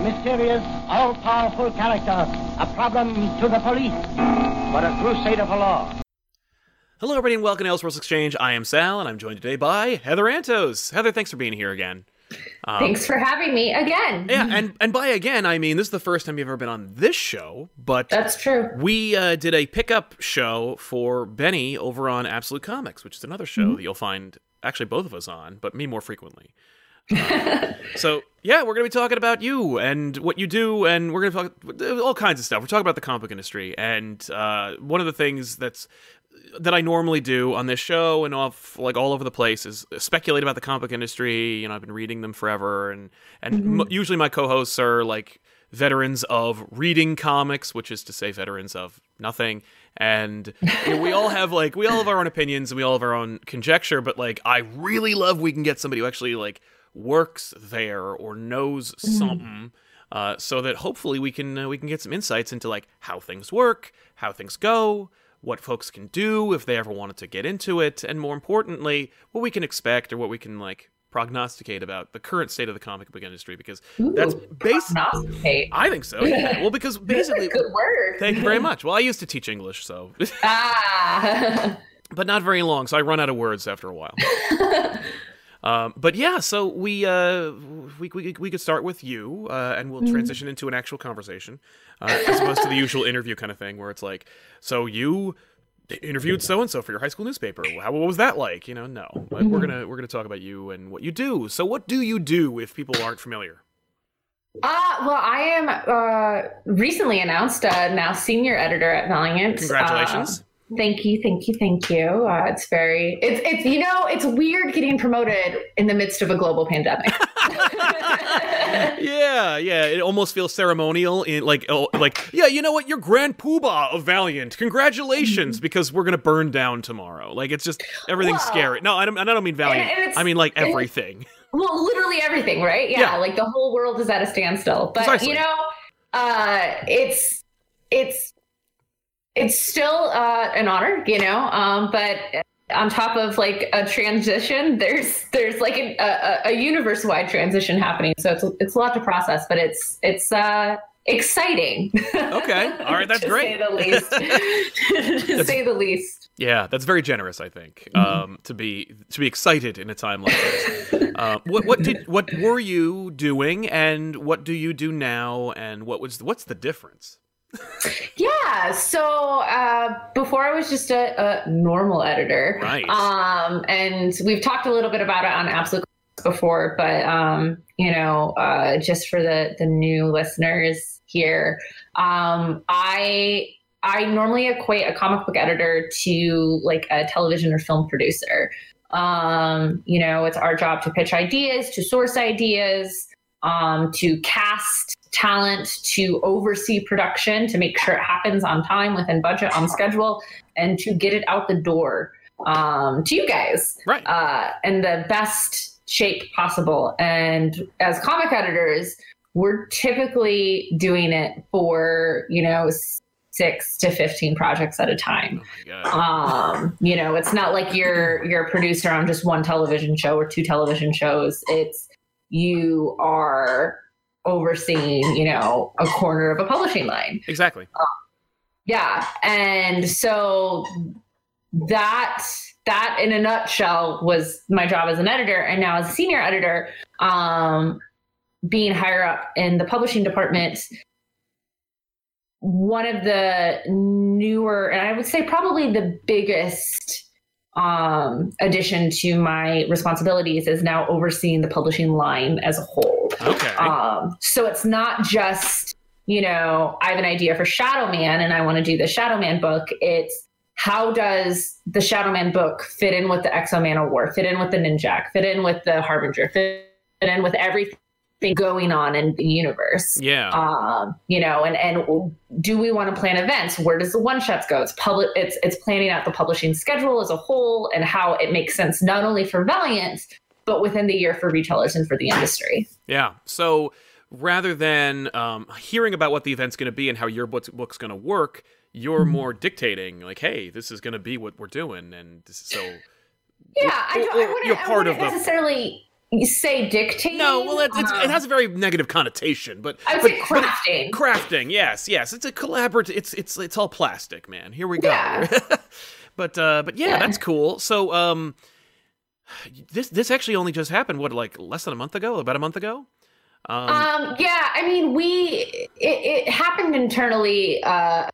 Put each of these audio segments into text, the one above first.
A mysterious, all-powerful character, a problem to the police, but a crusader for law. Hello, everybody, and welcome to Elseworlds Exchange. I am Sal, and I'm joined today by Heather Antos. Heather, thanks for being here again. Thanks for having me again. Yeah, and, and by again, I mean this is the first time you've ever been on this show, but That's true. we uh, did a pickup show for Benny over on Absolute Comics, which is another show that you'll find actually both of us on, but me more frequently. So yeah, we're gonna be talking about you and what you do, and we're gonna talk all kinds of stuff. We're talking about the comic book industry, and uh, one of the things that's that I normally do on this show and off like all over the place is speculate about the comic book industry. You know, I've been reading them forever, and and m- usually my co-hosts are like veterans of reading comics, which is to say veterans of nothing. And you know, we all have like we all have our own opinions and we all have our own conjecture, but like I really love we can get somebody who actually like works there or knows something. Uh, so that hopefully we can uh, we can get some insights into like how things work, how things go, what folks can do if they ever wanted to get into it, and more importantly, what we can expect or what we can like prognosticate about the current state of the comic book industry because that's Ooh, based. prognosticate. I think so. Yeah. Well, because basically, Good word. thank you very much. Well, I used to teach English, so Ah. but not very long, so I run out of words after a while. Um, but yeah, so we, uh, we we we could start with you, uh, and we'll transition into an actual conversation, uh, as opposed to the usual interview kind of thing, where it's like, so you interviewed so and so for your high school newspaper. How what was that like? You know, no, But we're gonna we're gonna talk about you and what you do. So, what do you do if people aren't familiar? Uh, well, I am uh, recently announced uh, now senior editor at Valiant. Congratulations. Thank you, thank you, thank you. Uh, it's very, it's, it's, you know, it's weird getting promoted in the midst of a global pandemic. yeah, yeah. It almost feels ceremonial. In like, oh, like, yeah. You know what? You're Grand Poobah of Valiant. Congratulations, because we're gonna burn down tomorrow. Like, it's just everything's Well, scary. No, I don't. I don't mean Valiant. and it's- I mean like everything. well, literally everything, right? Yeah, Yeah. like the whole world is at a standstill. But Precisely. you know, uh, it's it's it's still uh, an honor, you know. Um, but on top of like a transition, there's there's like an, a, a universe wide transition happening. So it's it's a lot to process, but it's it's uh, exciting. Okay. All right. That's to great. say the least. to say the least. Yeah, that's very generous. I think um, to be to be excited in a time like this. uh, what what did what were you doing, and what do you do now, and what was what's the difference? Yeah. So uh, before I was just a, a normal editor, Right. Um, and we've talked a little bit about it on Absolute before, but um, you know, uh, just for the the new listeners here, um, I I normally equate a comic book editor to like a television or film producer. Um, you know, it's our job to pitch ideas, to source ideas, um, to cast talent, to oversee production, to make sure it happens on time, within budget, on schedule, and to get it out the door um, to you guys Right. uh, in the best shape possible. And as comic editors, we're typically doing it for, you know, six to 15 projects at a time. Oh. Um, you know, it's not like you're you're a producer on just one television show or two television shows. It's you are overseeing, you know, a corner of a publishing line. Exactly. Yeah. And so that that in a nutshell was my job as an editor and now as a senior editor um being higher up in the publishing department one of the newer and i would say probably the biggest um addition to my responsibilities is now overseeing the publishing line as a whole Okay. um, so it's not just, you know, I have an idea for Shadowman and I want to do the Shadowman book. It's how does the Shadowman book fit in with the X-O Manowar, fit in with the Ninjak, fit in with the Harbinger, fit in with everything going on in the universe. Yeah. Um, you know, and and do we want to plan events? Where does the one shots go? It's public. It's it's planning out the publishing schedule as a whole and how it makes sense not only for Valiant but within the year for retailers and for the industry. Yeah. So rather than um, hearing about what the event's going to be and how your book's, book's going to work, you're Mm-hmm. more dictating, like, hey, this is going to be what we're doing, and this, so. Yeah, I, don't, or I wouldn't, you're part of wouldn't the- necessarily say dictating. No, well, it, it's, it um, has a very negative connotation, but I would but, say but crafting. crafting, yes, yes, it's a collaborative. It's it's it's all plastic, man. Here we go. Yeah. but uh, but yeah, Yeah. that's cool. So um, this this actually only just happened. What like less than a month ago? About a month ago? Um, Um, yeah, I mean, we it, it happened internally uh,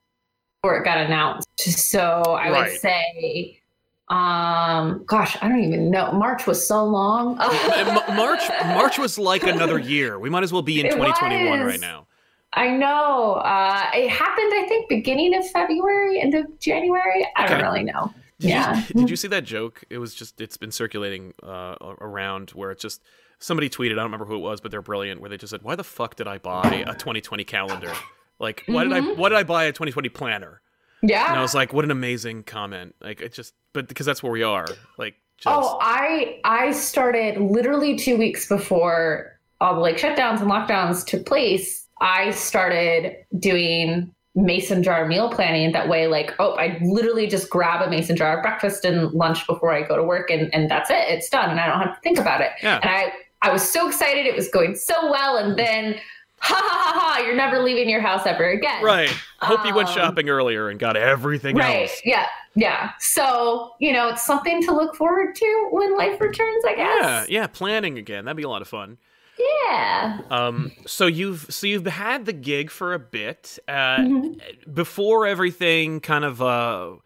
before it got announced. So I Right. would say, um, gosh, I don't even know. March was so long. March March was like another year. We might as well be in It 2021 was. right now. I know. Uh, it happened, I think, beginning of February, end of January. I don't really know. Did Yeah. You, did you see that joke? It was just it's been circulating uh, around where it's just somebody tweeted. I don't remember who it was, but they're brilliant. Where they just said, "Why the fuck did I buy a 2020 calendar? Like, why did I Mhm. why did I buy a 2020 planner?" Yeah. And I was like, "What an amazing comment!" Like, it just but because that's where we are. Like, just Oh, I I started literally two weeks before all the like shutdowns and lockdowns took place. I started doing mason jar meal planning that way. Like, oh, I literally just grab a mason jar of breakfast and lunch before I go to work, and and that's it. It's done, and I don't have to think about it. Yeah. And I I was so excited. It was going so well, and then ha ha ha ha! You're never leaving your house ever again. right. Hope you went Um, shopping earlier and got everything Right. else. Yeah. Yeah. So, you know, it's something to look forward to when life returns, I guess. Yeah, yeah, planning again. That'd be a lot of fun. Yeah. Um, so you've so you've had the gig for a bit. Uh, Mhm. before everything kind of uh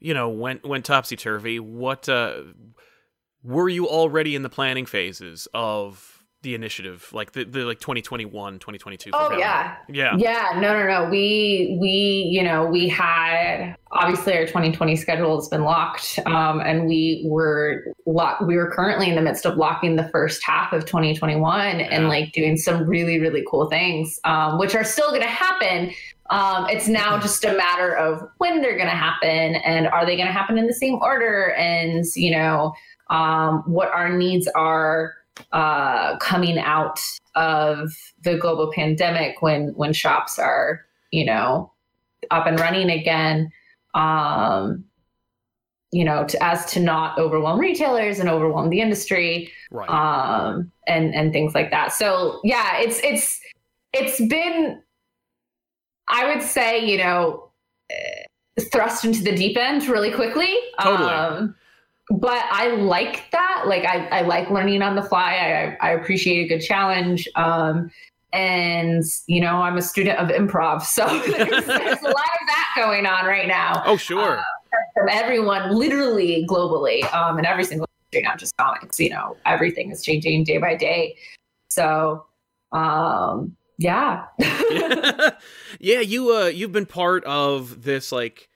you know went went topsy turvy what uh were you already in the planning phases of the initiative like the, the like 2021 2022 for Oh yeah. yeah Yeah. No, no, no. We we, you know, we had obviously our 2020 schedule has been locked. Um, and we were lock we were currently in the midst of locking the first half of 2021 Yeah. and like doing some really, really cool things, um, which are still gonna happen. Um, it's now just a matter of when they're going to happen and are they going to happen in the same order and you know um, what our needs are uh, coming out of the global pandemic when when shops are you know up and running again um, you know to, as to not overwhelm retailers and overwhelm the industry right um, and and things like that. So yeah, it's it's it's been, I would say, you know, eh, thrust into the deep end really quickly. Totally. Um, but I like that. Like I, I like learning on the fly. I, I appreciate a good challenge. Um, and you know, I'm a student of improv, so there's, there's a lot of that going on right now oh sure uh, from everyone, literally globally, um, in every single industry, not just comics. You know, everything is changing day by day. So, um, yeah. yeah. yeah, you uh you've been part of this like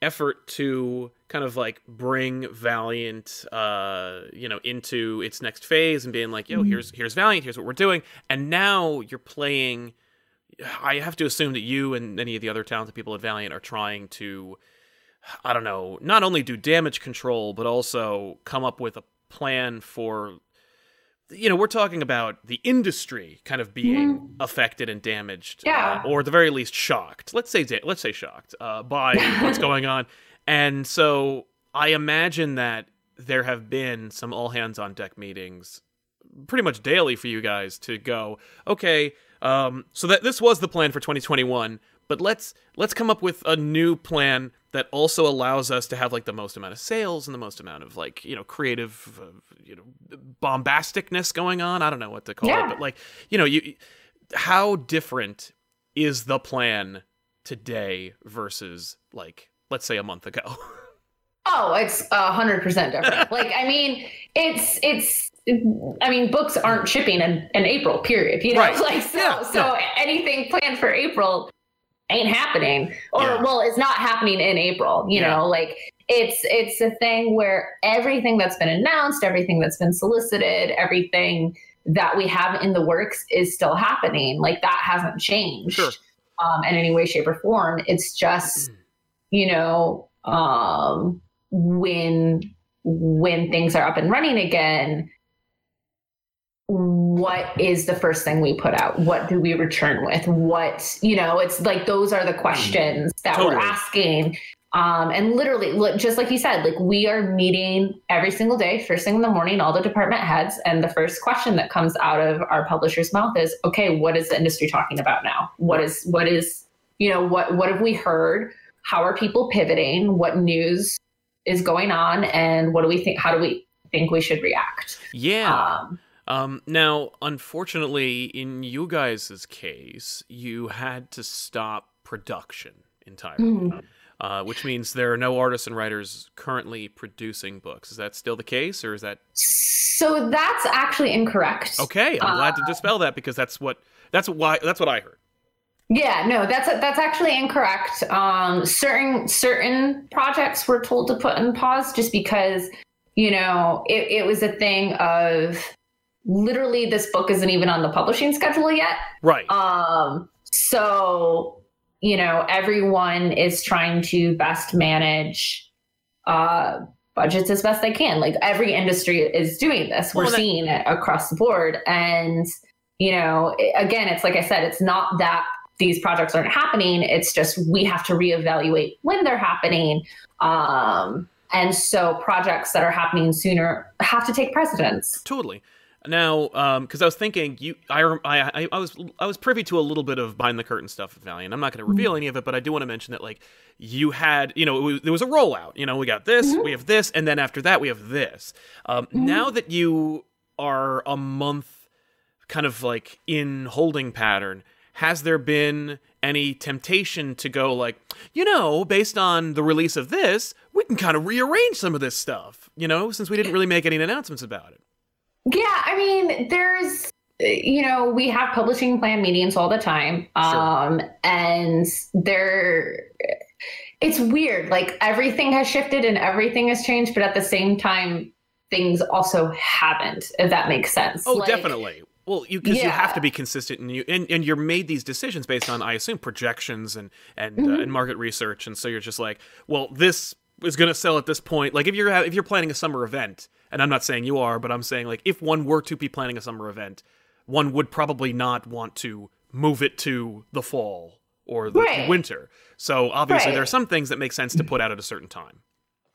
effort to kind of like bring Valiant uh you know into its next phase and being like, yo, Mhm. here's here's Valiant, here's what we're doing. And now you're playing I have to assume that you and any of the other talented people at Valiant are trying to I don't know, not only do damage control, but also come up with a plan for you know, we're talking about the industry kind of being affected and damaged, Yeah. uh, or at the very least shocked. Let's say let's say shocked uh, by what's going on, and so I imagine that there have been some all hands on deck meetings, pretty much daily for you guys to go. Okay, um, so that this was the plan for 2021, but let's let's come up with a new plan that also allows us to have like the most amount of sales and the most amount of like you know creative uh, you know bombasticness going on i don't know what to call Yeah. it but like you know you how different is the plan today versus like let's say a month ago Oh, it's a hundred percent different. like, I mean, it's it's. I mean, books aren't shipping in, in April. Period. You know, Right. like so. Yeah, so anything planned for April ain't happening, or Yeah. well, it's not happening in April. You Yeah. know, like it's it's a thing where everything that's been announced, everything that's been solicited, everything that we have in the works is still happening. Like that hasn't changed Sure. um, in any way, shape, or form. It's just, you know, um, when when things are up and running again, what is the first thing we put out? What do we return with? What, you know, it's like those are the questions that we're asking. Um, and literally, look, just like you said, like we are meeting every single day, first thing in the morning, all the department heads. And the first question that comes out of our publisher's mouth is, okay, what is the industry talking about now? What is, what is, you know, what, what have we heard? How are people pivoting? What news is going on? And what do we think? How do we think we should react? Yeah. Um, Um, now, unfortunately, in you guys' case, you had to stop production entirely, Mhm. uh, which means there are no artists and writers currently producing books. Is that still the case, or is that So that's actually incorrect. okay? I'm glad to Uh, dispel that because that's what that's why that's what I heard. Yeah, no, that's that's actually incorrect. Um, certain certain projects were told to put in pause just because you know it, it was a thing of literally this book isn't even on the publishing schedule yet. Right. Um, so you know everyone is trying to best manage uh, budgets as best they can. Like every industry is doing this. We're Well, that- seeing it across the board, and you know, again, it's like I said, it's not that these projects aren't happening. It's just we have to reevaluate when they're happening. Um, and so projects that are happening sooner have to take precedence. Totally. Now, um, because I was thinking, you, I, I, I, I was, I was privy to a little bit of behind the curtain stuff at Valiant. I'm not going to reveal mm. any of it, but I do want to mention that, like, you had, you know, it was, there was a rollout. You know, we got this, mm-hmm. we have this, and then after that, we have this. Um, mm-hmm. Now that you are a month, kind of like in holding pattern, has there been any temptation to go like, you know, based on the release of this, we can kind of rearrange some of this stuff, you know, since we didn't really make any announcements about it. Yeah, I mean, there's, you know, we have publishing plan meetings all the time. Um, and they're, it's weird. Like everything has shifted and everything has changed, but at the same time, things also haven't, if that makes sense. Oh, Like, definitely. Well, you because you have to be consistent, and you and, and you're made these decisions based on, I assume, projections and and uh, Mm-hmm. and market research, and so you're just like, well, this is going to sell at this point. Like if you're if you're planning a summer event, and I'm not saying you are, but I'm saying like if one were to be planning a summer event, one would probably not want to move it to the fall or the Right. winter. So obviously, Right. there are some things that make sense to put out at a certain time.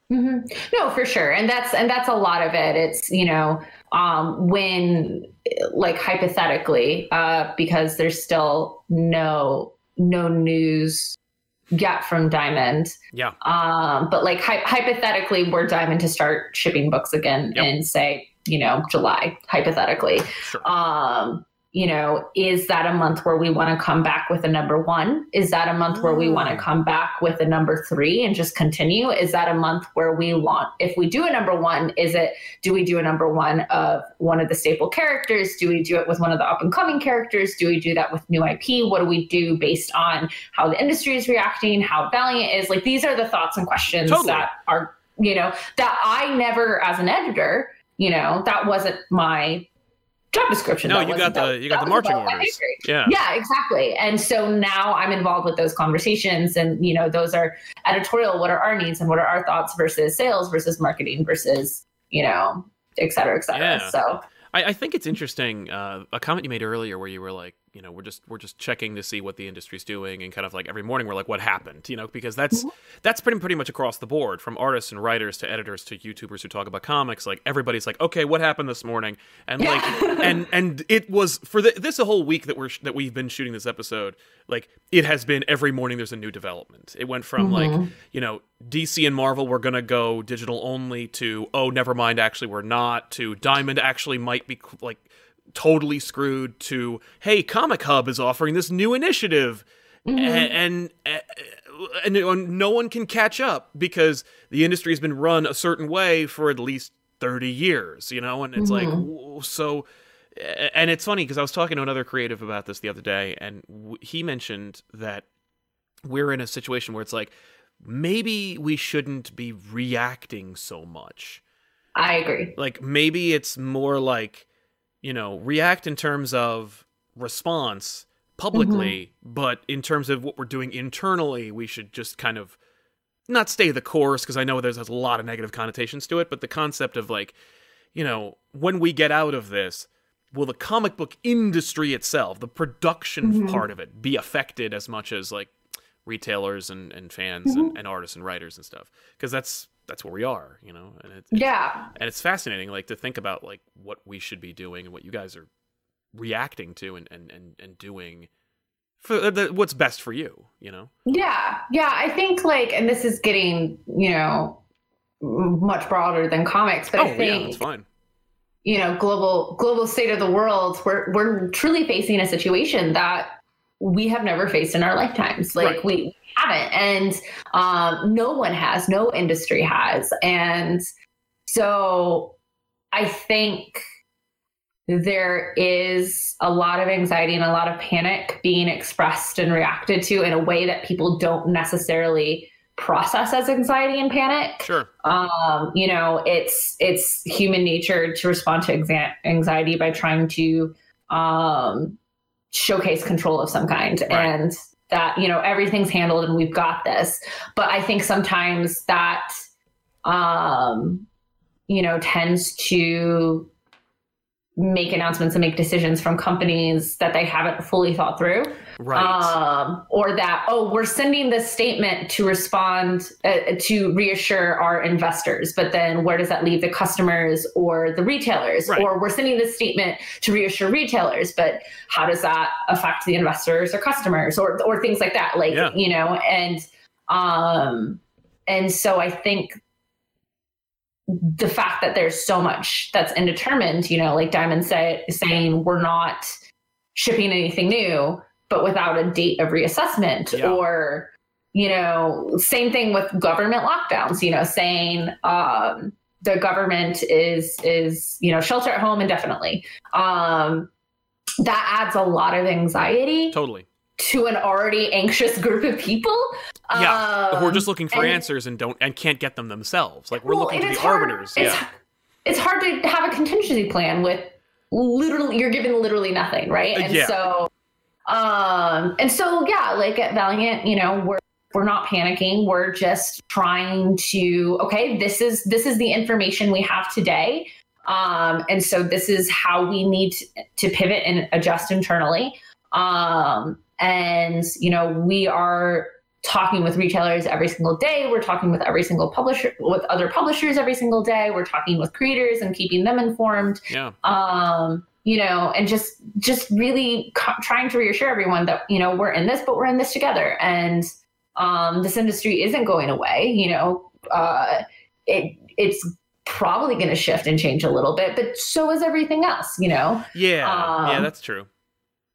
hmm No, for sure, and that's and that's a lot of it. It's you know um, when like hypothetically, uh, because there's still no no news yet from Diamond. Yeah. Um, but like hy- hypothetically, we're Diamond to start shipping books again Yep. in say you know July. Hypothetically, Sure. um, you know, is that a month where we want to come back with a number one? Is that a month where we want to Mm. come back with a number three and just continue? Is that a month where we want, if we do a number one, is it, do we do a number one of one of the staple characters? Do we do it with one of the up and coming characters? Do we do that with new IP? What do we do based on how the industry is reacting, how Valiant is? Like, these are the thoughts and questions Totally. that are, you know, that I never, as an editor, you know, that wasn't my job description. No, you got the you got the marching orders. Yeah. Yeah, exactly. And so now I'm involved with those conversations, and you know, those are editorial. What are our needs and what are our thoughts versus sales versus marketing versus you know, et cetera, et cetera. Yeah. So I, I think it's interesting. Uh, a comment you made earlier, where you were like, you know, we're just we're just checking to see what the industry's doing, and kind of like every morning we're like, what happened? You know, because that's mm-hmm. that's pretty pretty much across the board, from artists and writers to editors to YouTubers who talk about comics. Like everybody's like, okay, what happened this morning? And like, and and it was for the, this a whole week that we're sh- that we've been shooting this episode. Like it has been every morning. There's a new development. It went from like mm-hmm. you know DC and Marvel were gonna go digital only to oh never mind actually we're not to Diamond actually might be like totally screwed to hey Comic Hub is offering this new initiative Mm-hmm. and, and and no one can catch up because the industry has been run a certain way for at least 30 years you know and it's like Mm-hmm. w- so and it's funny because I was talking to another creative about this the other day and w- he mentioned that we're in a situation where it's like maybe we shouldn't be reacting so much I agree. like maybe it's more like you know, react in terms of response publicly, Mm-hmm. but in terms of what we're doing internally, we should just kind of not stay the course because I know there's, there's a lot of negative connotations to it, but the concept of like, you know, when we get out of this, will the comic book industry itself, the production Mm-hmm. part of it, be affected as much as like retailers and, and fans Mm-hmm. and, and artists and writers and stuff? Because that's that's where we are, you know. And it, it's, Yeah. and it's fascinating, like to think about like what we should be doing and what you guys are reacting to and and and, and doing for uh, the, what's best for you, you know. Yeah. Yeah. I think like, and this is getting, you know, much broader than comics, but oh I yeah, think, that's fine. you know, global, global state of the world, we're, we're truly facing a situation that we have never faced in our lifetimes. Like Right. we haven't. And um, no one has, no industry has. And so I think there is a lot of anxiety and a lot of panic being expressed and reacted to in a way that people don't necessarily process as anxiety and panic Sure. um, you know it's it's human nature to respond to anxiety by trying to um, showcase control of some kind. Right. and that you know everything's handled and we've got this. But i think sometimes that um, you know tends to make announcements and make decisions from companies that they haven't fully thought through Right. um, or that oh we're sending this statement to respond uh, to reassure our investors but then where does that leave the customers or the retailers Right. or we're sending this statement to reassure retailers but how does that affect the investors or customers or or things like that like Yeah. you know and um and so i think the fact that there's so much that's indetermined you know like diamond say, saying we're not shipping anything new but without a date of reassessment Yeah. or you know same thing with government lockdowns you know saying um, the government is is you know shelter at home indefinitely um, that adds a lot of anxiety totally. to an already anxious group of people Yeah. Um, Who are just looking for and- answers and don't and can't get them themselves. Like we're well, looking to the hard- arbiters. It's, yeah. it's hard to have a contingency plan with literally you're given literally nothing, right? And yeah. so, um, and so yeah, like at Valiant, you know, we're we're not panicking. We're just trying to okay, this is this is the information we have today. Um, and so this is how we need to pivot and adjust internally. Um, and you know, we are talking with retailers every single day. We're talking with every single publisher, with other publishers every single day. We're talking with creators and keeping them informed. Yeah. Um, you know, and just just really co- trying to reassure everyone that you know we're in this, but we're in this together, and um, this industry isn't going away. You know, uh, it it's probably going to shift and change a little bit, but so is everything else. You know, Yeah. yeah, Um, that's true.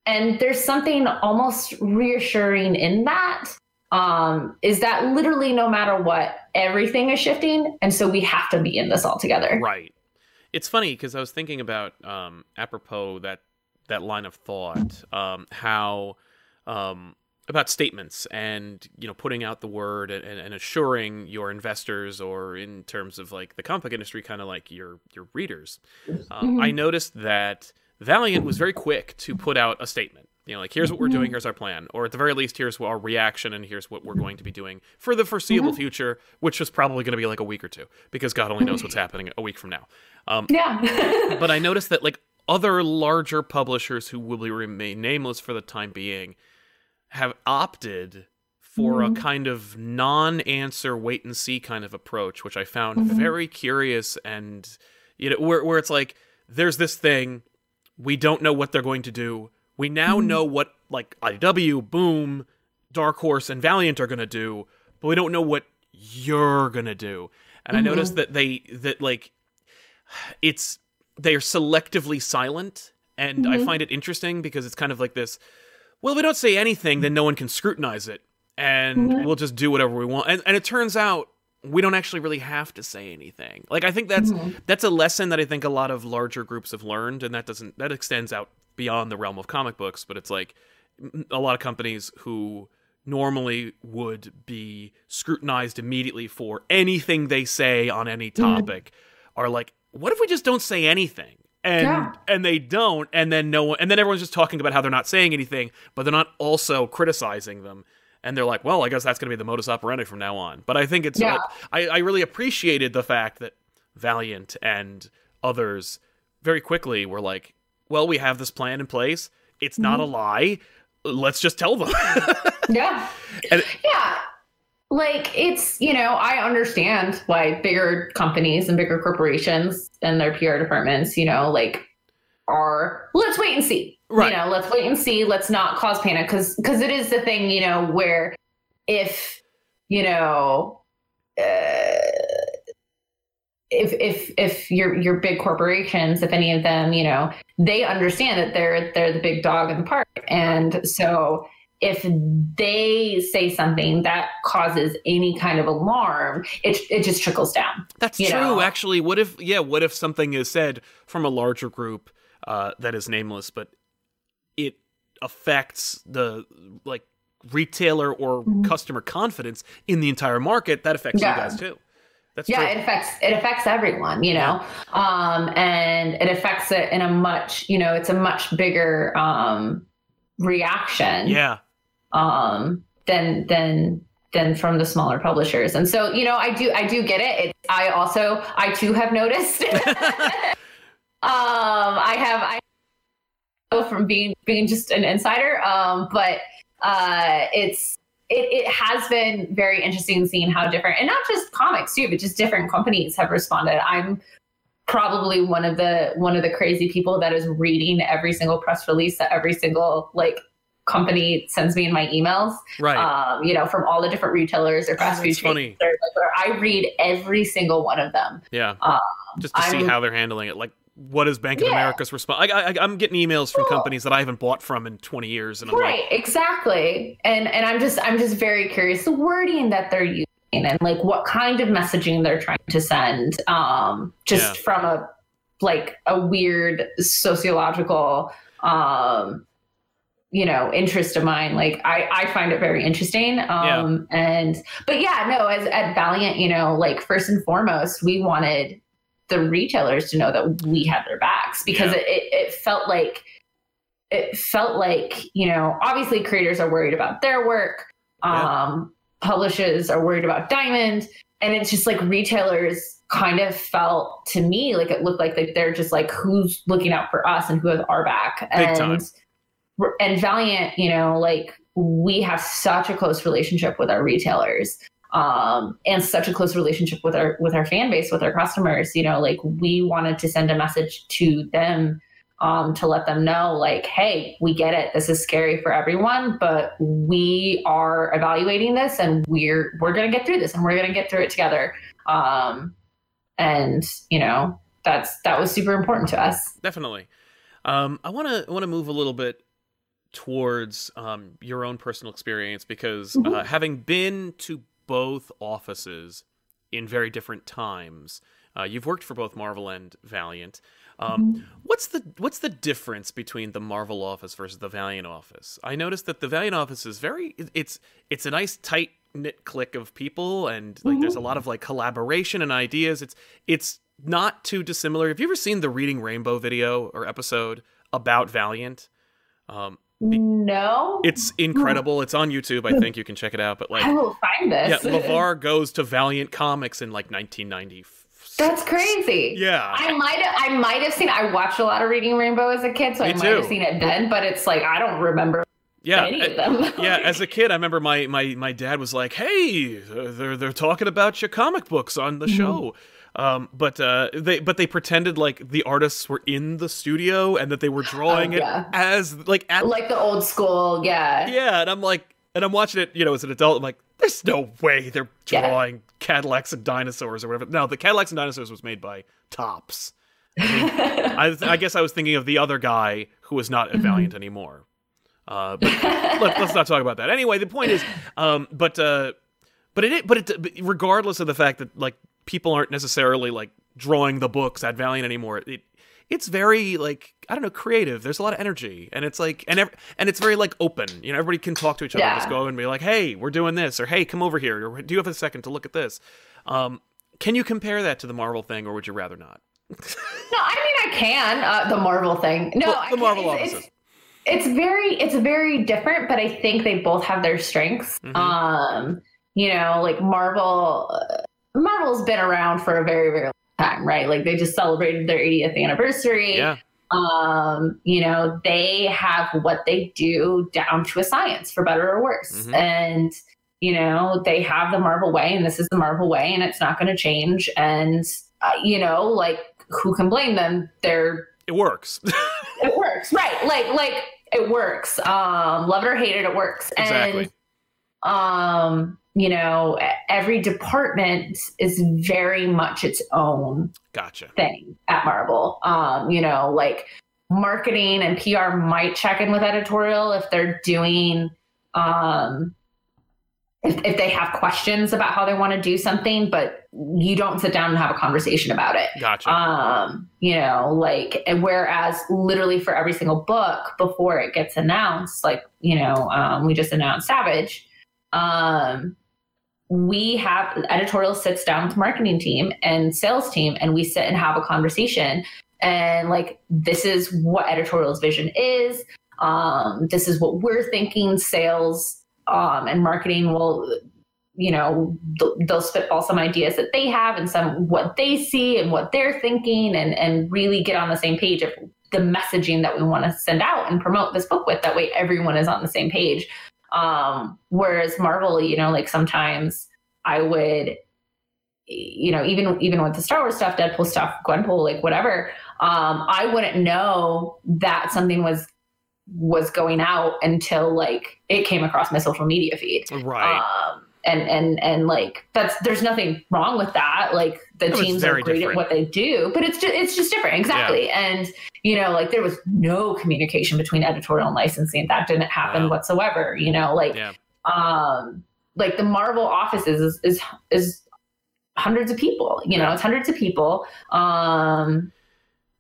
and there's something almost reassuring in that um is that literally no matter what everything is shifting and so we have to be in this all together Right. It's funny because I was thinking about um, apropos that that line of thought, um, how um, about statements and you know putting out the word and, and assuring your investors or in terms of like the comic book industry, kind of like your your readers. Um, I noticed that Valiant was very quick to put out a statement. You know, like here's what we're doing, mm-hmm. here's our plan, or at the very least, here's our reaction, and here's what we're mm-hmm. going to be doing for the foreseeable mm-hmm. future, which is probably going to be like a week or two, because God only knows what's happening a week from now. Um, yeah. but I noticed that like other larger publishers who will remain nameless for the time being have opted for a kind of non-answer wait and see kind of approach which I found very curious and you know where where it's like there's this thing we don't know what they're going to do we now mm-hmm. know what like IDW Boom Dark Horse and Valiant are going to do but we don't know what you're going to do. And I mm-hmm. noticed that they that like it's they're selectively silent and i mm-hmm. find it interesting because it's kind of like this well if we don't say anything then no one can scrutinize it and we'll just do whatever we want. And, and it turns out we don't actually really have to say anything. Like i think that's mm-hmm. that's a lesson that i think a lot of larger groups have learned and that doesn't that extends out beyond the realm of comic books but it's like a lot of companies who normally would be scrutinized immediately for anything they say on any mm-hmm. topic are like what if we just don't say anything? And Yeah. and they don't and then no one and then everyone's just talking about how they're not saying anything but they're not also criticizing them and they're like well i guess that's going to be the modus operandi from now on but i think it's Yeah. like, I, I really appreciated the fact that valiant and others very quickly were like well we have this plan in place it's not a Mm-hmm. lie let's just tell them Yeah. And- yeah. Like it's, you know, I understand why bigger companies and bigger corporations and their PR departments, you know, like are let's wait and see. Right. You know, let's wait and see. Let's not cause panic because because it is the thing, you know, where if you know uh, if if if your your big corporations, if any of them, you know, they understand that they're they're the big dog in the park, and so if they say something that causes any kind of alarm, it it just trickles down. That's true. know? Actually, what if yeah? What if something is said from a larger group uh, that is nameless, but it affects the like retailer or customer confidence in the entire market? That affects Yeah. you guys too. That's yeah true. it affects it affects everyone you know um and it affects it in a much you know it's a much bigger um reaction yeah. um than than than from the smaller publishers and so you know i do i do get it, it i also i too have noticed um i have i from being being just an insider um but uh it's it, it has been very interesting seeing how different and not just comics too but just different companies have responded i'm probably one of the one of the crazy people that is reading every single press release that every single like company sends me in my emails Right. um, you know, from all the different retailers or fast Oh, food that's chains. Or, like, I read every single one of them. yeah. um, Just to see I'm- how they're handling it. Like, what is Bank of Yeah. America's response? I, I, I'm getting emails from Cool. companies that I haven't bought from in 20 years, and I'm right, like, exactly. And and I'm just I'm just very curious the wording that they're using and like what kind of messaging they're trying to send. Um, just Yeah. from a like a weird sociological um you know interest of mine like i i find it very interesting um and but yeah no as at valiant you know like first and foremost we wanted the retailers to know that we had their backs because Yeah. it, it, felt like it felt like you know obviously creators are worried about their work Yeah. um publishers are worried about diamond and it's just like retailers kind of felt to me like it looked like that they're just like who's looking out for us and who has our back Big and time. and valiant you know like we have such a close relationship with our retailers um and such a close relationship with our with our fan base with our customers you know like we wanted to send a message to them um to let them know like hey we get it this is scary for everyone but we are evaluating this and we're we're going to get through this and we're going to get through it together um and you know that's that was super important to us definitely. Um, I want to want to move a little bit towards um, your own personal experience because uh, Mhm. having been to both offices in very different times, uh, you've worked for both Marvel and Valiant. Um, What's the what's the difference between the Marvel office versus the Valiant office? I noticed that the Valiant office is very it's it's a nice tight knit clique of people and like there's a lot of like collaboration and ideas. It's it's not too dissimilar. Have you ever seen the Reading Rainbow video or episode about Valiant? Um, no it's incredible. It's on YouTube. I think you can check it out. But like, i will find this. yeah, LeVar goes to Valiant Comics in like 1990. That's crazy. Yeah. I might I might have seen I watched a lot of Reading Rainbow as a kid, so Me I might have seen it then, but it's like I don't remember Yeah, any of them. yeah, as a kid, I remember my my my dad was like, "Hey, they're they're talking about your comic books on the Mm-hmm. show." Um, but uh, they but they pretended like the artists were in the studio and that they were drawing Oh, yeah. it as like at like the old school, yeah. yeah, and I'm like, and I'm watching it, you know, as an adult. I'm like, there's no way they're Yeah. drawing Cadillacs and dinosaurs or whatever. Now the Cadillacs and dinosaurs was made by Topps. I, I guess I was thinking of the other guy who was not Mm-hmm. at Valiant anymore. Uh, but let, us not talk about that. Anyway, the point is, um, but uh, but it but it but regardless of the fact that like people aren't necessarily like drawing the books at Valiant anymore, it it's very like I don't know creative. There's a lot of energy, and it's like and ev- and it's very like open. You know, everybody can talk to each other. Yeah. Just go and be like, hey, we're doing this, or hey, come over here, or do you have a second to look at this? Um, can you compare that to the Marvel thing, or would you rather not? no, I mean I can. Uh, the Marvel thing. No, well, the Marvel it's, offices. It's, it's, very it's very different, but I think they both have their strengths. Mm-hmm. Um, you know, like Marvel. Marvel's been around for a very very long time, right? Like they just celebrated their 80th anniversary. Yeah. Um, you know, they have what they do down to a science, for better or worse, mm-hmm. and you know they have the Marvel way, and this is the Marvel way, and it's not going to change. And uh, you know, like who can blame them? They're it works. it works, right? Like like it works. Um, love it or hate it, it works. Exactly. And um, you know, every department is very much its own gotcha thing at Marvel. Um, you know, like marketing and PR might check in with editorial if they're doing um if, if they have questions about how they want to do something, but you don't sit down and have a conversation about it. Gotcha. Um, you know, like, and whereas literally for every single book before it gets announced, like, you know, um, we just announced Savage, um, we have editorial sits down with marketing team and sales team, and we sit and have a conversation. And like, this is what editorial's vision is. Um, this is what we're thinking sales um, and marketing will you know they'll spitball some ideas that they have and some what they see and what they're thinking and and really get on the same page of the messaging that we want to send out and promote this book with that way everyone is on the same page um whereas marvel you know like sometimes i would you know even even with the star wars stuff deadpool stuff gwenpool like whatever um i wouldn't know that something was was going out until like it came across my social media feed. Right. Um, and and and like that's there's nothing wrong with that. Like the teams are great different. at what they do, but it's just it's just different. Exactly. Yeah. And you know, like there was no communication between editorial and licensing. That didn't happen wow. whatsoever. You know, like yeah. um like the Marvel offices is is is hundreds of people. You know, it's hundreds of people. Um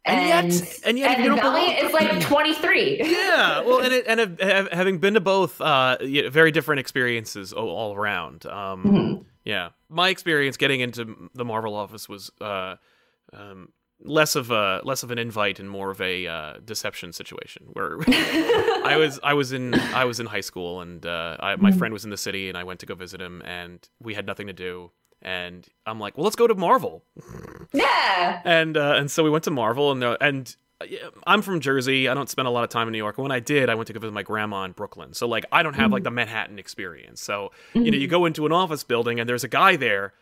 and, yet, and yet, and you Valiant is like 23. yeah, well, and it, and having been to both, uh, very different experiences all, around. Um, mm-hmm. Yeah, my experience getting into the Marvel office was uh, um, less of a less of an invite and more of a uh, deception situation where I was I was in I was in high school and uh, I, my mm-hmm. friend was in the city and I went to go visit him and we had nothing to do and I'm like, well, let's go to Marvel. Yeah. And uh, and so we went to Marvel, and and I'm from Jersey. I don't spend a lot of time in New York. When I did, I went to go visit my grandma in Brooklyn. So like, I don't have mm-hmm. like the Manhattan experience. So mm-hmm. you know, you mm-hmm. go into an office building, and there's a guy there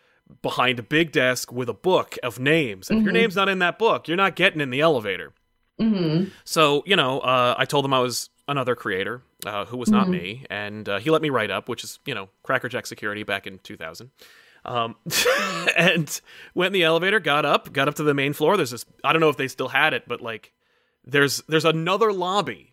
behind a big desk with a book of names. If mm-hmm. your name's not in that book, you're not getting in the elevator. Mm-hmm. So you know, uh, I told him I was another creator uh, who was not mm-hmm. me, and uh, he let me write up, which is you know crackerjack security back in 2000. Um, and went in the elevator, got up, got up to the main floor. There's this, I don't know if they still had it, but like, there's there's another lobby.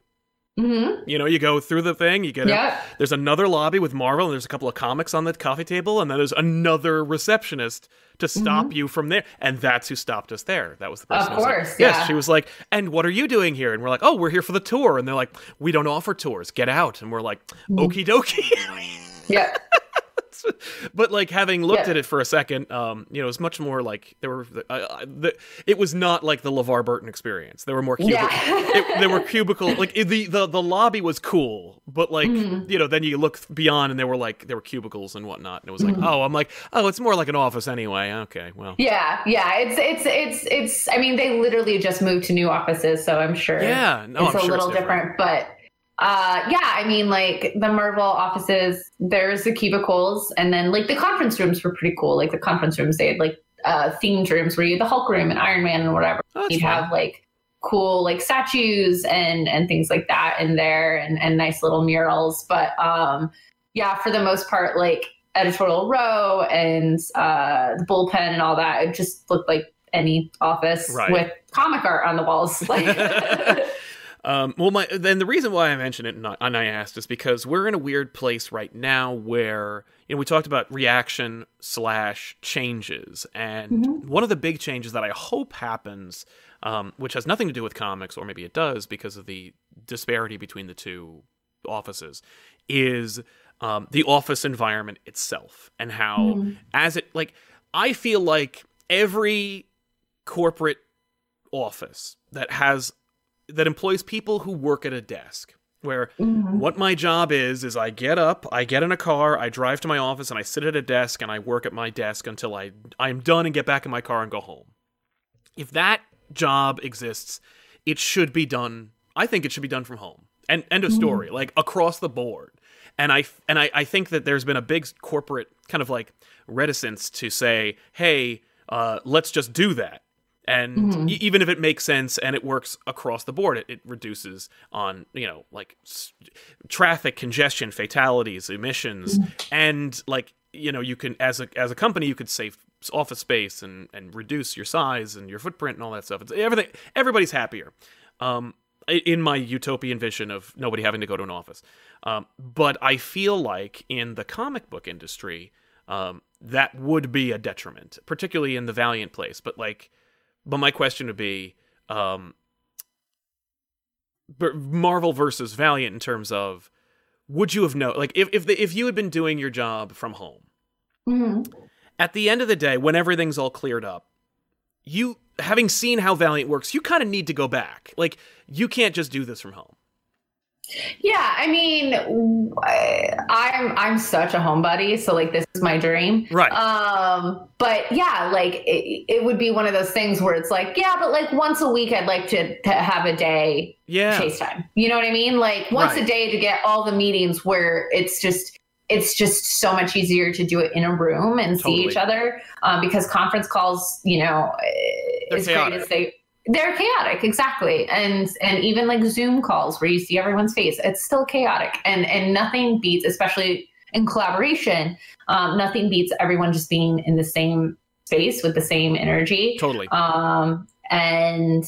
Mm-hmm. You know, you go through the thing, you get yeah. There's another lobby with Marvel, and there's a couple of comics on the coffee table, and then there's another receptionist to stop mm-hmm. you from there. And that's who stopped us there. That was the person. Of course, like, yeah. Yes, she was like, "And what are you doing here?" And we're like, "Oh, we're here for the tour." And they're like, "We don't offer tours. Get out." And we're like, mm-hmm. "Okie dokie." yeah. but like having looked yeah. at it for a second, um, you know, it was much more like there were uh, the, it was not like the LeVar Burton experience. There were more cubicle, yeah. it, there were cubicle like it, the the the lobby was cool, but like mm-hmm. you know, then you look beyond and there were like there were cubicles and whatnot, and it was like, mm-hmm. oh, I'm like, oh, it's more like an office anyway. Okay, well, yeah, yeah, it's it's it's it's. I mean, they literally just moved to new offices, so I'm sure. Yeah, no, it's I'm a sure little it's different. different, but uh yeah i mean like the marvel offices there's the cubicles and then like the conference rooms were pretty cool. Like the conference rooms they had like uh themed rooms where you had the hulk room and iron man and whatever. Oh, you'd have like cool like statues and and things like that in there and and nice little murals. But um yeah for the most part like editorial row and uh the bullpen and all that it just looked like any office right. with comic art on the walls. Like Um, well, my then the reason why I mention it and I, and I asked is because we're in a weird place right now where you know we talked about reaction slash changes, and mm-hmm. one of the big changes that I hope happens, um, which has nothing to do with comics, or maybe it does because of the disparity between the two offices, is um, the office environment itself and how mm-hmm. as it like I feel like every corporate office that has that employs people who work at a desk where Mhm. what my job is is I get up, I get in a car, I drive to my office and I sit at a desk and I work at my desk until I I'm done and get back in my car and go home. If that job exists, it should be done. I think it should be done from home. And end of story, like across the board. And I and I, I think that there's been a big corporate kind of like reticence to say, "Hey, uh, let's just do that." And Mhm. e- even if it makes sense and it works across the board, it, it reduces on you know like s- traffic congestion, fatalities, emissions, and like you know you can as a as a company you could save office space and and reduce your size and your footprint and all that stuff. It's everything. Everybody's happier. Um, in my utopian vision of nobody having to go to an office. Um, but I feel like in the comic book industry, um, that would be a detriment, particularly in the Valiant place. But like, but my question would be, um, Marvel versus Valiant in terms of, would you have known, like, if if the, if you had been doing your job from home, Mhm. at the end of the day, when everything's all cleared up, you having seen how Valiant works, you kind of need to go back. Like, you can't just do this from home. Yeah, I mean, I'm I'm such a homebody, so like this is my dream. Right. Um, but yeah, like it, it would be one of those things where it's like, yeah, but like once a week, I'd like to, to have a day Yeah. FaceTime. You know what I mean? Like once Right. a day to get all the meetings where it's just it's just so much easier to do it in a room and see each other um, because conference calls, you know, They're as chaotic. great as they they're chaotic exactly and and even like zoom calls where you see everyone's face it's still chaotic and and nothing beats especially in collaboration um, nothing beats everyone just being in the same space with the same energy Totally. um and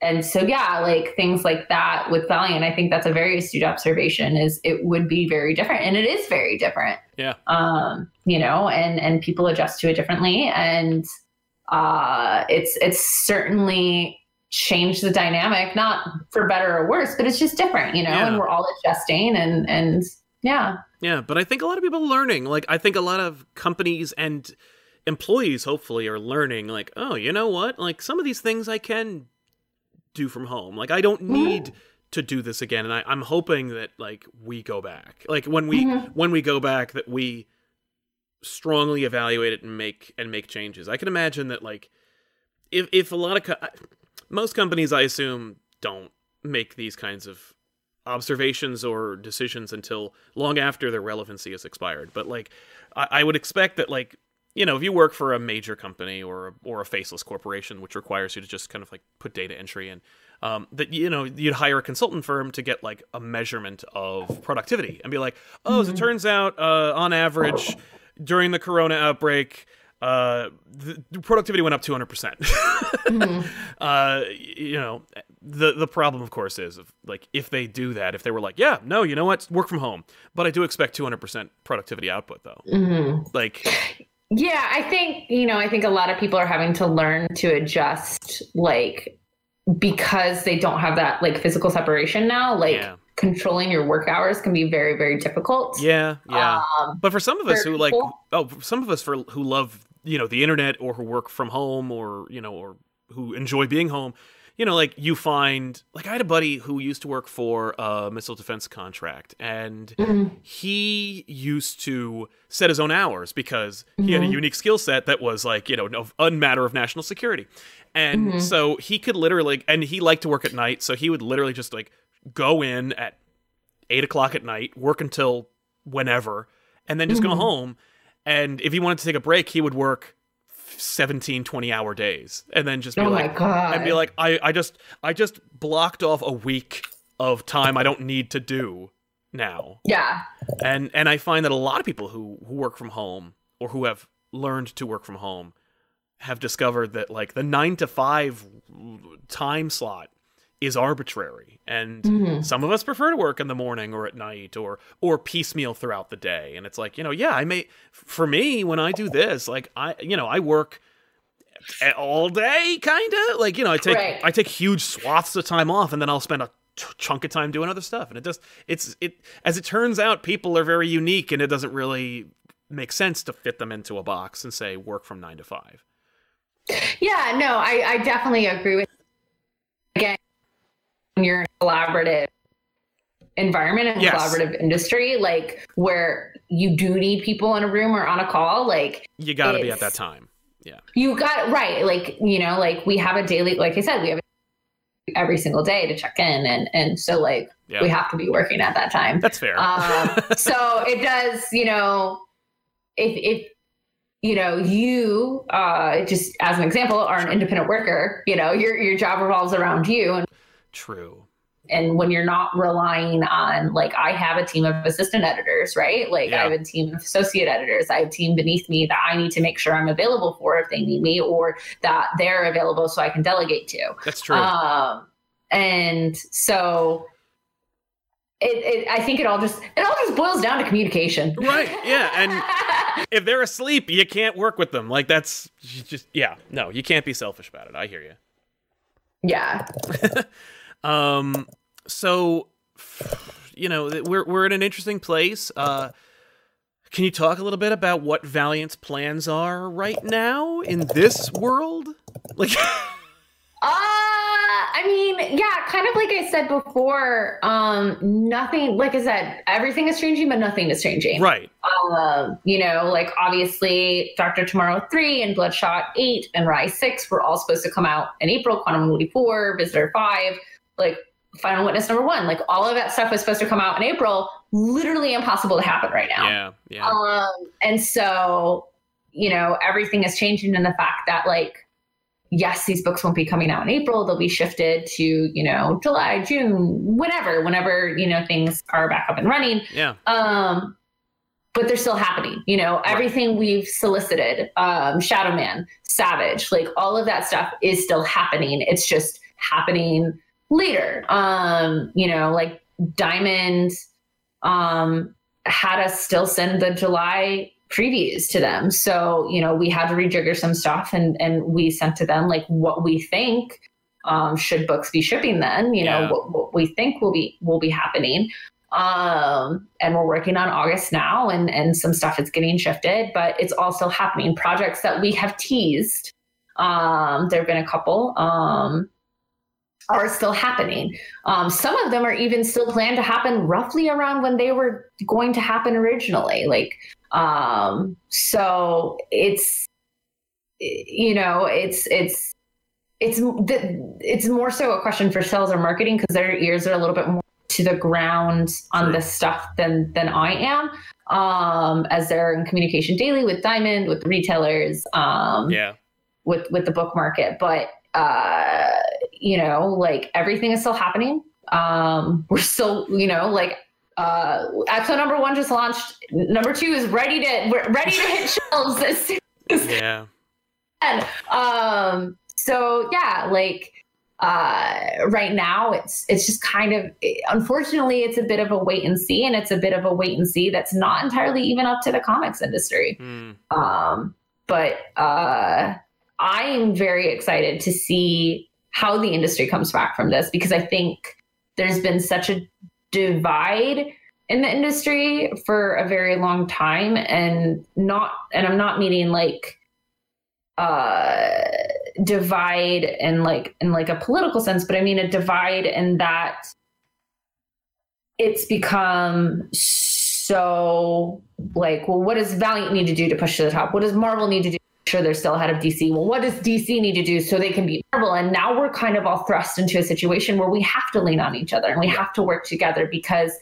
and so yeah like things like that with valiant i think that's a very astute observation is it would be very different and it is very different Yeah. um you know and and people adjust to it differently and uh it's it's certainly changed the dynamic not for better or worse but it's just different you know Yeah. and we're all adjusting and and yeah Yeah, but I think a lot of people are learning. Like, I think a lot of companies and employees, hopefully, are learning. Like, oh, you know what? Like, some of these things I can do from home. Like, I don't need to do this again. And I, I'm hoping that like we go back. Like when we Mhm. when we go back, that we strongly evaluate it and make and make changes. I can imagine that like if if a lot of co- most companies, I assume, don't make these kinds of observations or decisions until long after their relevancy has expired. But like, I, I would expect that like you know if you work for a major company or a, or a faceless corporation, which requires you to just kind of like put data entry in. Um, that you know you'd hire a consultant firm to get like a measurement of productivity and be like, oh, as it turns out, uh, on average, during the corona outbreak, uh, the the productivity went up 200 percent. Mhm. uh you know the the problem of course is if, like if they do that if they were like yeah no you know what work from home but i do expect 200% productivity output though Mhm. like Yeah, I think, you know, I think a lot of people are having to learn to adjust like because they don't have that like physical separation now, like Yeah. Controlling your work hours can be very very difficult. yeah yeah Um, but for some of us who like people- oh some of us for who love you know the internet or who work from home or you know or who enjoy being home you know like you find like i had a buddy who used to work for a missile defense contract and mhm. he used to set his own hours because he had a Mhm. unique skill set that was like you know a matter of national security and Mhm. so he could literally and he liked to work at night so he would literally just like go in at eight o'clock at night work until whenever and then just go Mhm. home and if he wanted to take a break he would work 17 20 hour days and then just be Oh like my god. I'd be like, I, I just I just blocked off a week of time I don't need to do now. yeah. And and I find that a lot of people who, who work from home or who have learned to work from home have discovered that like the nine to five time slot is arbitrary. And Mhm. some of us prefer to work in the morning or at night or or piecemeal throughout the day. And it's like, you know, yeah, I may for me when I do this, like I you know, I work all day kind of like you know i take Right. i take huge swaths of time off and then i'll spend a chunk of time doing other stuff and it just it's it as it turns out people are very unique and it doesn't really make sense to fit them into a box and say work from 9 to 5 Yeah, no, I, I definitely agree with when you're in a collaborative environment and Yes. collaborative industry, like where you do need people in a room or on a call, like You got to be at that time. Yeah. you got right. Like, you know, like we have a daily, like I said, we have every single day to check in. And, and so like Yeah. we have to be working at that time. That's fair. um, so it does, you know, if, if, you know, you uh, just as an example are an independent worker, you know, your, your job revolves around you. And, True. and when you're not relying on, like, I have a team of assistant editors, right? Like, Yeah. I have a team of associate editors. I have a team beneath me that I need to make sure I'm available for if they need me or that they're available so I can delegate to. That's true. Um, and so it, it, I think it all just it all just boils down to communication. Right, yeah, and- if they're asleep, you can't work with them. Like that's just yeah. No, you can't be selfish about it. I hear you. yeah. Um, so you know we're we're in an interesting place. Uh, can you talk a little bit about what Valiant's plans are right now in this world? Like, Uh, I mean, yeah, kind of like I said before, um, nothing, like I said, everything is changing, but nothing is changing. right? Um, you know, like obviously Dr. Tomorrow 3 and Bloodshot 8 and Rise 6 were all supposed to come out in April, Quantum and Woody 4, Visitor 5, like Final Witness number 1, like all of that stuff was supposed to come out in April, literally impossible to happen right now. Yeah, yeah, Um, and so, you know, everything is changing in the fact that, like, yes, these books won't be coming out in April. They'll be shifted to, you know, July, June, whenever, whenever, you know, things are back up and running. yeah. Um, but they're still happening. You know, everything we've solicited, um, Shadowman, Savage, like all of that stuff is still happening. It's just happening later. Um, you know, like Diamond um had us still send the July previews to them. So, you know, we had to rejigger some stuff and and we sent to them like what we think um should books be shipping then, you know, what, what we think will be will be happening um and we're working on august now and and some stuff is getting shifted but it's also happening projects that we have teased um there have been a couple um are still happening um some of them are even still planned to happen roughly around when they were going to happen originally like um so it's you know it's it's it's it's more so a question for sales or marketing because their ears are a little bit more to the ground on this stuff than than I am. Um, as they're in communication daily with Diamond, with retailers, um, Yeah. with with the book market. But uh, you know, like everything is still happening. Um, we're still, you know, like uh, episode number one just launched. Number two is ready to we're ready to hit shelves as soon as Yeah. and um so yeah like uh right now it's it's just kind of unfortunately it's a bit of a wait and see and it's a bit of a wait and see that's not entirely even up to the comics industry Hmm. um but uh i'm very excited to see how the industry comes back from this because i think there's been such a divide in the industry for a very long time and not and i'm not meaning like uh divide in like in like a political sense but i mean a divide in that it's become so like well what does valiant need to do to push to the top? What does marvel need to do sure they're still ahead of dc well what does dc need to do so they can beat marvel and now we're kind of all thrust into a situation where we have to lean on each other and we have to work together because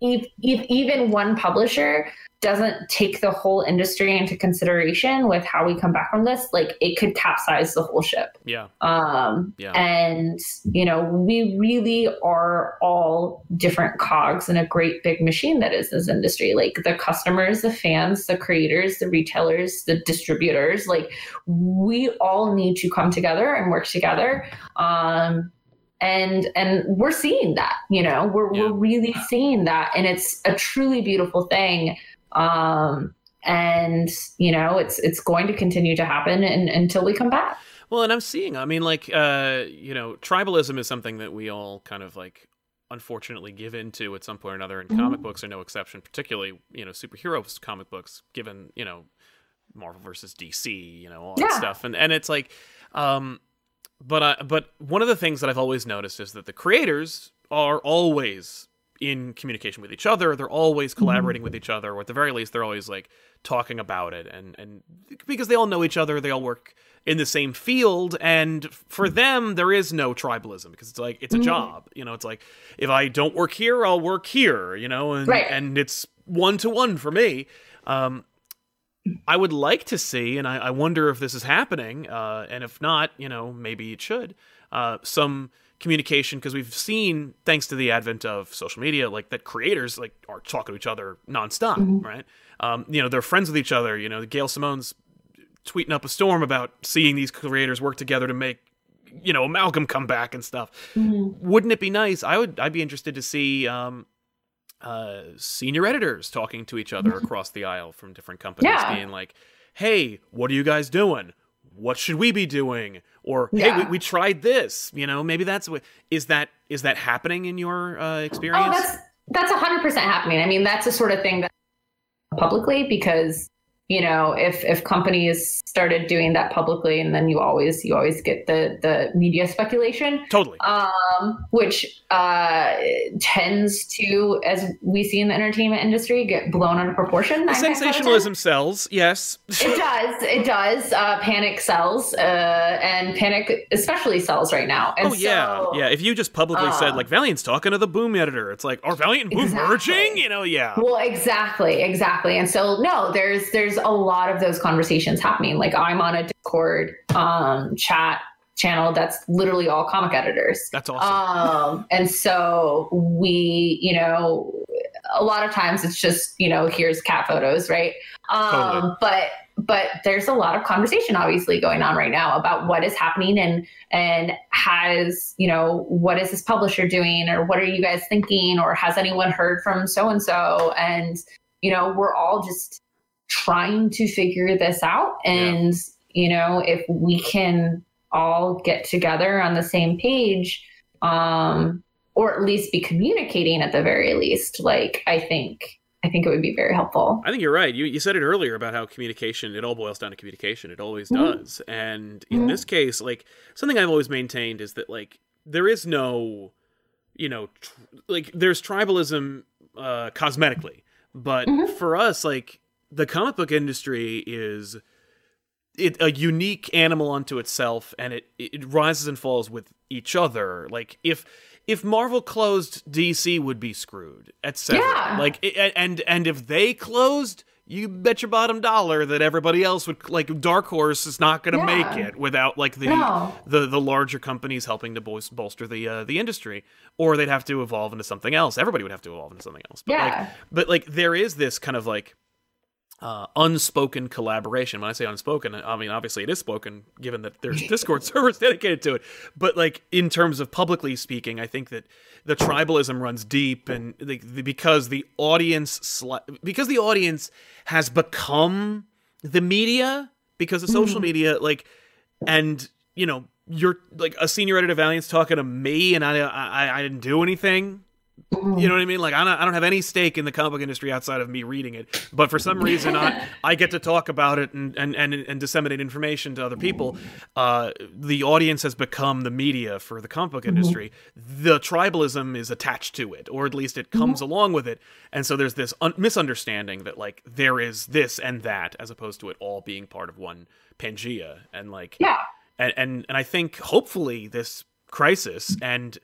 if, if even one publisher doesn't take the whole industry into consideration with how we come back from this, like it could capsize the whole ship. Yeah. Um, Yeah. And, you know, we really are all different cogs in a great big machine that is this industry. Like the customers, the fans, the creators, the retailers, the distributors, like we all need to come together and work together. Um, and and we're seeing that you know we're, Yeah. we're really seeing that and it's a truly beautiful thing um and you know it's it's going to continue to happen and, until we come back Well, and I'm seeing. I mean, like, uh, you know, tribalism is something that we all kind of like, unfortunately, give into at some point or another. And comic books are no exception. Particularly, you know, superheroes comic books, given you know, Marvel versus DC, you know, all that stuff. And and it's like, um, but uh, but one of the things that I've always noticed is that the creators are always in communication with each other. They're always collaborating with each other, or at the very least, they're always like talking about it, and and because they all know each other, they all work in the same field, and for them, there is no tribalism because it's like it's a job. You know, it's like if I don't work here, I'll work here. You know, and Right. and it's one to one for me. Um, I would like to see, and I, I wonder if this is happening, uh, and if not, you know, maybe it should. Uh, some communication because we've seen, thanks to the advent of social media, like that creators like are talking to each other nonstop, right? Um, you know, they're friends with each other. You know, Gail Simone's tweeting up a storm about seeing these creators work together to make, you know, Malcolm come back and stuff. Wouldn't it be nice? I would. I'd be interested to see. Um, uh, senior editors talking to each other across the aisle from different companies, Yeah. being like, "Hey, what are you guys doing? What should we be doing?" Or, "Hey, we, we tried this." You know, maybe that's what is that is that happening in your uh, experience? Oh, that's that's hundred percent happening. I mean, that's the sort of thing that publicly because you know if if companies started doing that publicly, and then you always you always get the the media speculation, totally. um, which uh, tends to, as we see in the entertainment industry, get blown out of proportion. the nine times out of ten. sensationalism sells, yes. It does. It does. Uh, panic sells, uh, and panic especially sells right now. And oh yeah, so, yeah. If you just publicly said uh, like Valiant's talking to the Boom editor, it's like are Valiant and Boom Exactly. merging? You know, yeah. Well, exactly, exactly. And so no, there's there's a lot of those conversations happening. Like I'm on a Discord um, chat channel that's literally all comic editors. That's awesome. Um, and so we, you know, a lot of times it's just, you know, here's cat photos, right? Um, Totally. but but there's a lot of conversation obviously going on right now about what is happening and and has you know what is this publisher doing or what are you guys thinking or has anyone heard from so and so and you know we're all just trying to figure this out and you know if we can all get together on the same page um or at least be communicating at the very least like i think i think it would be very helpful I think you're right. You you said it earlier about how communication it all boils down to communication. It always Mhm. does. And in Mhm. this case, like something I've always maintained is that like there is no you know tr- like there's tribalism uh cosmetically, but Mhm. for us like the comic book industry is it a unique animal unto itself and it it rises and falls with each other. Like if if Marvel closed, DC would be screwed, etc. Yeah. Like and and if they closed, you bet your bottom dollar that everybody else would like Dark Horse is not going to Yeah. make it without like the No. the the larger companies helping to bolster the uh, the industry, or they'd have to evolve into something else. Everybody would have to evolve into something else. But like, Yeah. but like there is this kind of like uh, unspoken collaboration. When I say unspoken, I mean obviously it is spoken, given that there's Discord servers dedicated to it. But like in terms of publicly speaking, I think that the tribalism runs deep, and the, the, because the audience sli- because the audience has become the media because of social media, like and you know you're like a senior editor of Valiant's talking to me, and I I, I didn't do anything. You know what I mean? Like I don't, I don't have any stake in the comic book industry outside of me reading it, but for some reason I, I get to talk about it and, and, and, and disseminate information to other people. Uh, the audience has become the media for the comic book industry. The tribalism is attached to it, or at least it comes along with it, and so there's this un- misunderstanding that like there is this and that, as opposed to it all being part of one Pangea, and like yeah and and and I think hopefully this crisis and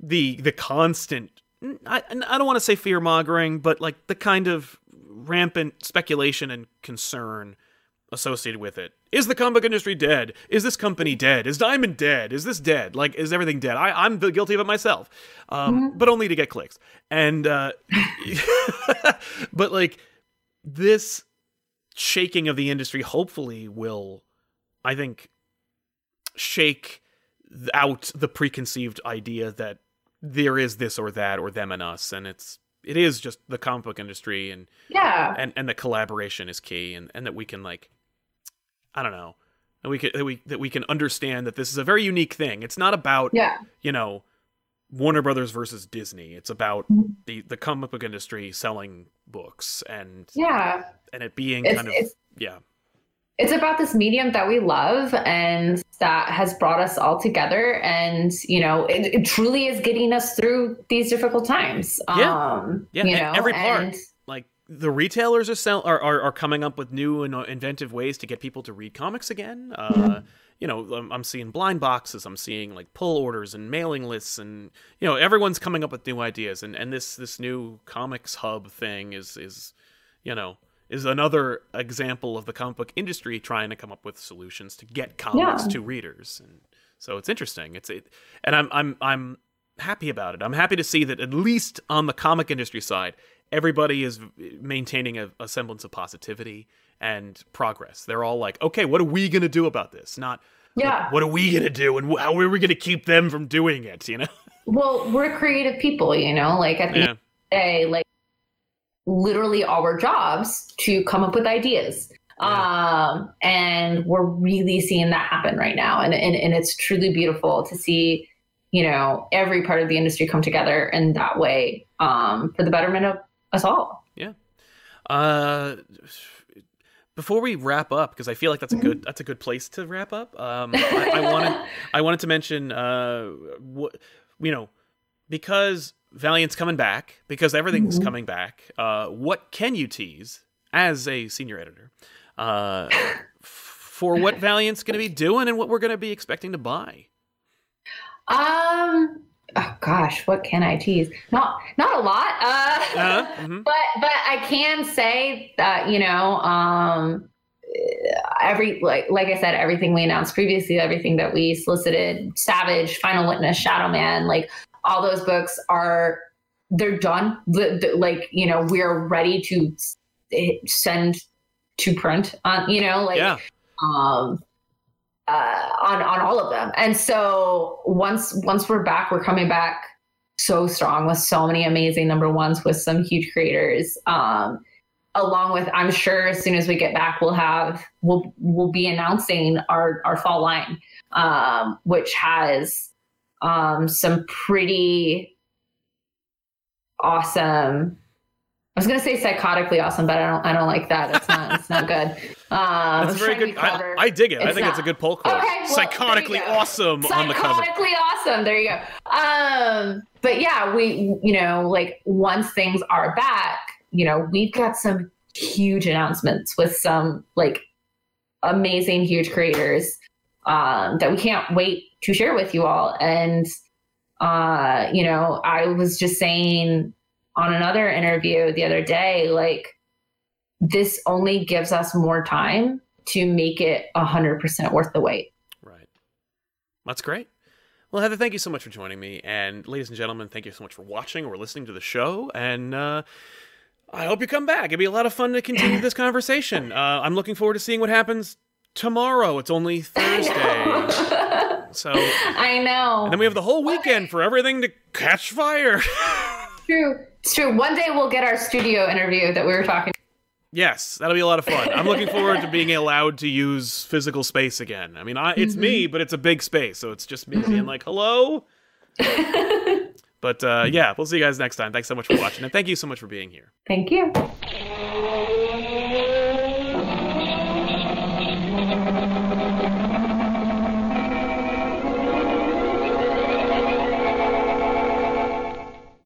the the constant I, I don't want to say fear mongering, but like the kind of rampant speculation and concern associated with it. Is the comic book industry dead? Is this company dead? Is Diamond dead? Is this dead? Like, is everything dead? I, I'm guilty of it myself, um, but only to get clicks. And, uh, but like, this shaking of the industry hopefully will, I think, shake out the preconceived idea that there is this or that or them and us and it's it is just the comic book industry and yeah. and and the collaboration is key and and that we can like i don't know that we can that we that we can understand that this is a very unique thing. It's not about yeah. you know warner brothers versus disney. It's about Mhm. the the comic book industry selling books and yeah. and it being it's, kind of yeah it's about this medium that we love and that has brought us all together and you know it, it truly is getting us through these difficult times Yeah. um Yeah, you and know every part. and like the retailers are, sell- are are are coming up with new and uh, inventive ways to get people to read comics again. Uh, you know, I'm, I'm seeing blind boxes. I'm seeing like pull orders and mailing lists, and you know, everyone's coming up with new ideas. And and this this new comics hub thing is is you know is another example of the comic book industry trying to come up with solutions to get comics Yeah. to readers. And so it's interesting. It's it, and I'm I'm I'm happy about it. I'm happy to see that at least on the comic industry side, everybody is maintaining a, a semblance of positivity and progress. They're all like, okay, what are we going to do about this? Not, yeah what are we going to do and how are we going to keep them from doing it? You know? well we're creative people you know like at the end of the day like literally our jobs to come up with ideas um and we're really seeing that happen right now and, and and it's truly beautiful to see you know every part of the industry come together in that way um for the betterment of us all Yeah. Uh, before we wrap up, because I feel like that's a good that's a good place to wrap up. Um, I, I wanted I wanted to mention uh, what you know, because Valiant's coming back, because everything's Mhm. coming back. Uh, what can you tease as a senior editor? Uh, for what Valiant's going to be doing and what we're going to be expecting to buy. um oh gosh what can i tease not not a lot uh Uh, mhm. but but I can say that you know um every like like I said everything we announced previously everything that we solicited Savage Final Witness Shadowman like all those books are they're done. Like you know we're ready to send to print on you know like yeah, um uh on on all of them. And so once once we're back we're coming back so strong with so many amazing number ones with some huge creators. Um along with i'm sure as soon as we get back we'll have we'll we'll be announcing our our fall line um which has um some pretty awesome I was gonna say psychotically awesome, but I don't. I don't like that. It's not. It's not good. Um, I that's very trying to be good. I. I dig it. I It's think it's a good pull quote. Okay, well, Psychotically awesome on the cover. Psychotically awesome. There you go. Um, but yeah, we, you know, like once things are back, you know, we've got some huge announcements with some like amazing, huge creators um, that we can't wait to share with you all. And, uh, you know, I was just saying on another interview the other day, like, this only gives us more time to make it 100% worth the wait. Right. That's great. Well, Heather, thank you so much for joining me. And ladies and gentlemen, thank you so much for watching or listening to the show. And uh, I hope you come back. It'd be a lot of fun to continue this conversation. Uh, I'm looking forward to seeing what happens tomorrow. It's only Thursday. So, I know. then we have the whole weekend for everything to catch fire. true. It's true. One day we'll get our studio interview that we were talking. yes, that'll be a lot of fun. I'm looking forward to being allowed to use physical space again. I mean, I, it's me, but it's a big space. So it's just me being like, hello. But uh, yeah, we'll see you guys next time. Thanks so much for watching, and thank you so much for being here. Thank you.